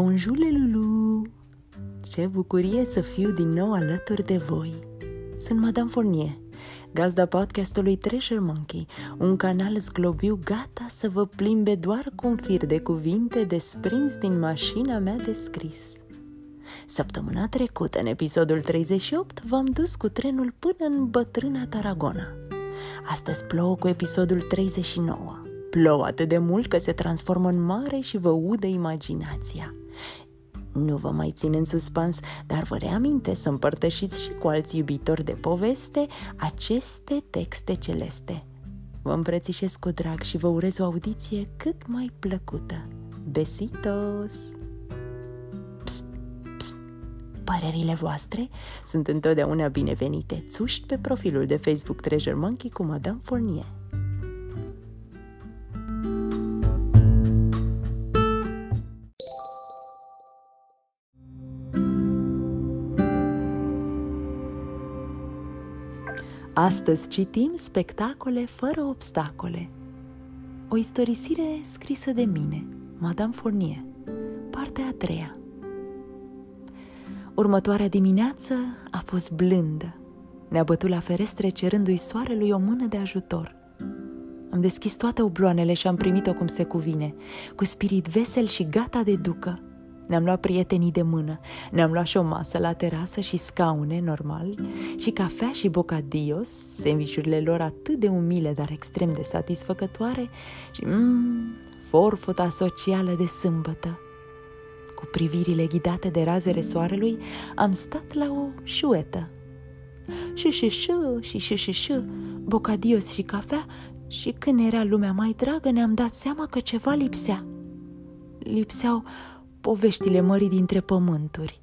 Bonjour, Lulu! Ce bucurie să fiu din nou alături de voi! Sunt Madame Fournier, gazda podcastului Treasure Monkey, un canal zglobiu gata să vă plimbe doar cu un fir de cuvinte desprins din mașina mea de scris. Săptămâna trecută, în episodul 38, v-am dus cu trenul până în bătrâna Tarragona. Astăzi plouă cu episodul 39. Plouă atât de mult că se transformă în mare și vă udă imaginația. Nu vă mai țin în suspans, dar vă reaminte să împărtășiți și cu alți iubitori de poveste aceste texte celeste. Vă îmbrățișez cu drag și vă urez o audiție cât mai plăcută. Besitos! Psst, psst. Părerile voastre sunt întotdeauna binevenite. Țuști pe profilul de Facebook Treasure Monkey cu Madame Fournier. Astăzi citim spectacole fără obstacole. O istorisire scrisă de mine, Madame Fournier, partea a treia. Următoarea dimineață a fost blândă. Ne-a bătut la ferestre cerându-i soarelui o mână de ajutor. Am deschis toate obloanele și am primit-o cum se cuvine, cu spirit vesel și gata de ducă. Ne-am luat prietenii de mână, ne-am luat și o masă la terasă și scaune, normal, și cafea și bocadillos, sandvișurile lor atât de umile, dar extrem de satisfăcătoare și, mmm, forfota socială de sâmbătă. Cu privirile ghidate de razele soarelui, am stat la o șuetă. Și și și și și și și, bocadios și cafea și când era lumea mai dragă ne-am dat seama că ceva lipsea. Lipseau poveștile mării dintre pământuri,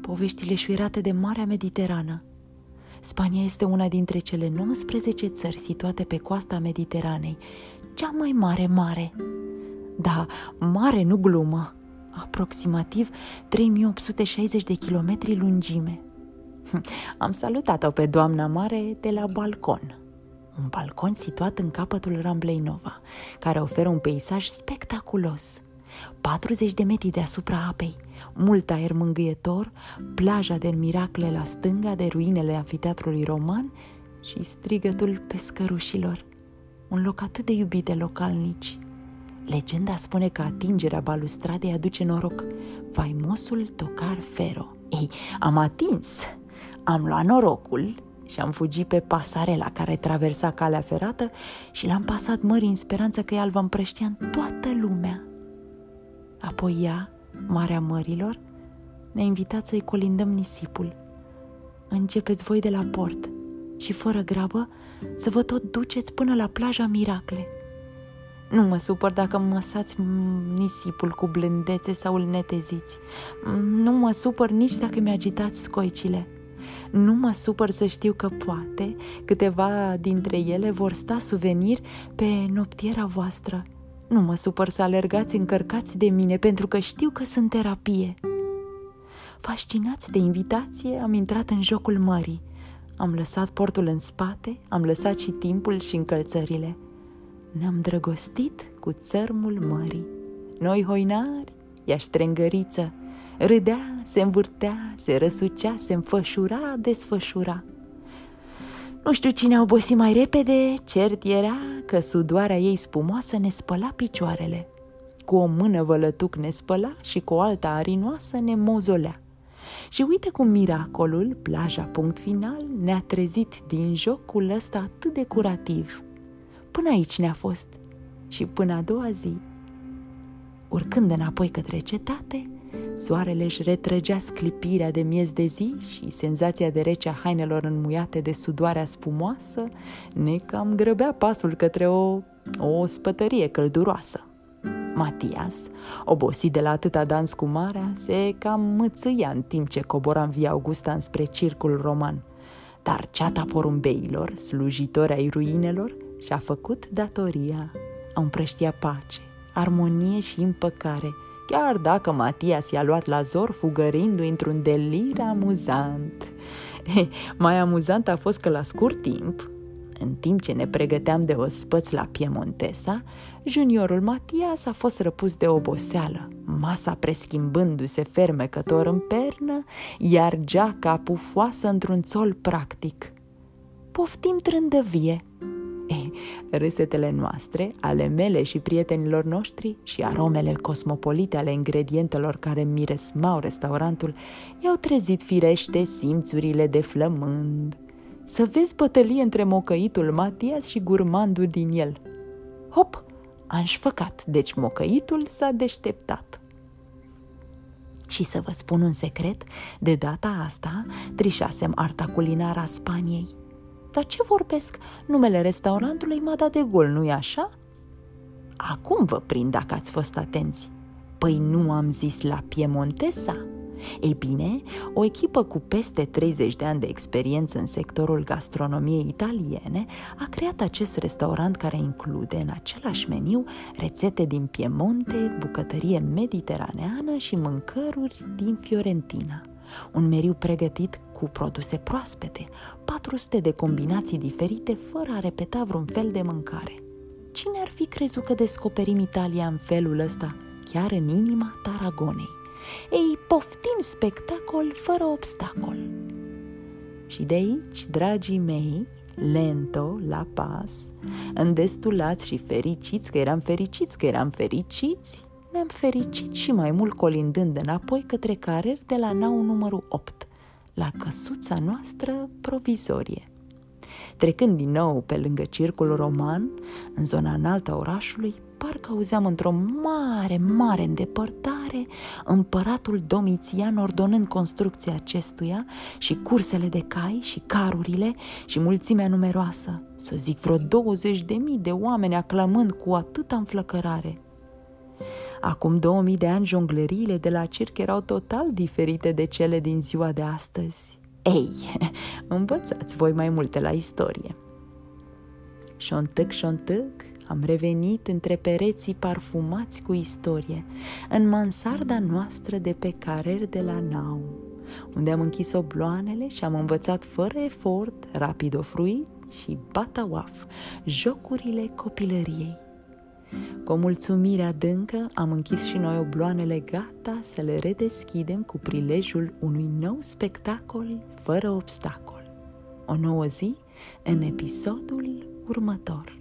poveștile șuierate de Marea Mediterană. Spania este una dintre cele 19 țări situate pe coasta Mediteranei, cea mai mare mare. Da, mare, nu glumă, aproximativ 3860 de kilometri lungime. Am salutat-o pe doamna mare de la balcon. Un balcon situat în capătul Ramblei Nova, care oferă un peisaj spectaculos – 40 de metri deasupra apei, mult aer mângâietor, plaja de miracle la stânga de ruinele anfiteatrului roman și strigătul pescărușilor. Un loc atât de iubit de localnici. Legenda spune că atingerea balustradei aduce noroc. Faimosul tocar Fero. Ei, am atins! Am luat norocul și am fugit pe pasarela care traversa calea ferată și l-am pasat mării în speranța că ea îl va împrăștia în toată lumea. Apoi ea, Marea Mărilor, ne-a invitat să-i colindăm nisipul. Începeți voi de la port și fără grabă să vă tot duceți până la plaja Miracle. Nu mă supăr dacă mă sați nisipul cu blândețe sau îl neteziți. Nu mă supăr nici dacă mi-agitați scoicile. Nu mă supăr să știu că poate câteva dintre ele vor sta suvenir pe noptiera voastră – nu mă supăr să alergați încărcați de mine pentru că știu că sunt terapie. Fascinați de invitație, am intrat în jocul mării. Am lăsat portul în spate, am lăsat și timpul și încălțările. Ne-am drăgostit cu țărmul mării. Noi hoinari, ea ștrengăriță, râdea, se învârtea, se răsucea, se înfășura, desfășura. Nu știu cine a obosit mai repede, cert era că sudoarea ei spumoasă ne spăla picioarele. Cu o mână vălătuc ne spăla și cu o alta arinoasă ne mozolea. Și uite cum miracolul, plaja punct final, ne-a trezit din jocul ăsta atât de curativ. Până aici ne-a fost și până a doua zi. Urcând înapoi către cetate, Soarele își retrăgea sclipirea de miez de zi și senzația de rece a hainelor înmuiate de sudoarea spumoasă ne cam grăbea pasul către o, o spătărie călduroasă. Matias, obosit de la atâta dans cu marea, se cam mățâia în timp ce cobora în via Augusta înspre circul roman. Dar ceata porumbeilor, slujitori ai ruinelor, și-a făcut datoria. Au împrăștia pace, armonie și împăcare – chiar dacă Matias i-a luat la zor fugărindu-i într-un delir amuzant. Mai amuzant a fost că la scurt timp, în timp ce ne pregăteam de ospăți la Piemontesa, juniorul Matias a fost răpus de oboseală, masa preschimbându-se fermecător în pernă, iar geaca pufoasă într-un țol practic. Poftim trândăvie! Ei, râsetele noastre, ale mele și prietenilor noștri și aromele cosmopolite ale ingredientelor care miresmau restaurantul i-au trezit firește simțurile de flămând. Să vezi bătălie între mocăitul Matias și gurmandul din el. Hop! A înșfăcat, deci mocăitul s-a deșteptat. Și să vă spun un secret, de data asta trișasem arta culinară a Spaniei. Dar ce vorbesc? Numele restaurantului m-a dat de gol, nu-i așa? Acum vă prind dacă ați fost atenți. Păi nu am zis la Piemontesa? Ei bine, o echipă cu peste 30 de ani de experiență în sectorul gastronomiei italiene a creat acest restaurant care include în același meniu rețete din Piemonte, bucătărie mediteraneană și mâncăruri din Fiorentina. Un meniu pregătit cu produse proaspete, 400 de combinații diferite fără a repeta vreun fel de mâncare. Cine ar fi crezut că descoperim Italia în felul ăsta, chiar în inima Taragonei? Ei, poftim spectacol fără obstacol. Și de aici, dragii mei, lento, la pas, îndestulați și fericiți că eram fericiți, că eram fericiți, ne-am fericit și mai mult colindând înapoi către carer de la nau numărul 8, la căsuța noastră provizorie. Trecând din nou pe lângă circul roman, în zona înaltă a orașului, parcă auzeam într-o mare, mare îndepărtare împăratul Domitian ordonând construcția acestuia și cursele de cai și carurile și mulțimea numeroasă, să zic vreo 20 de mii de oameni aclamând cu atâta înflăcărare. Acum 2000 de ani jongleriile de la circ erau total diferite de cele din ziua de astăzi. Ei, învățați voi mai multe la istorie. Șontâc, șontâc, am revenit între pereții parfumați cu istorie, în mansarda noastră de pe carer de la Nau, unde am închis obloanele și am învățat fără efort, rapid ofruit și batawaf, jocurile copilăriei. Cu o mulțumire adâncă am închis și noi obloanele gata să le redeschidem cu prilejul unui nou spectacol fără obstacol. O nouă zi în episodul următor.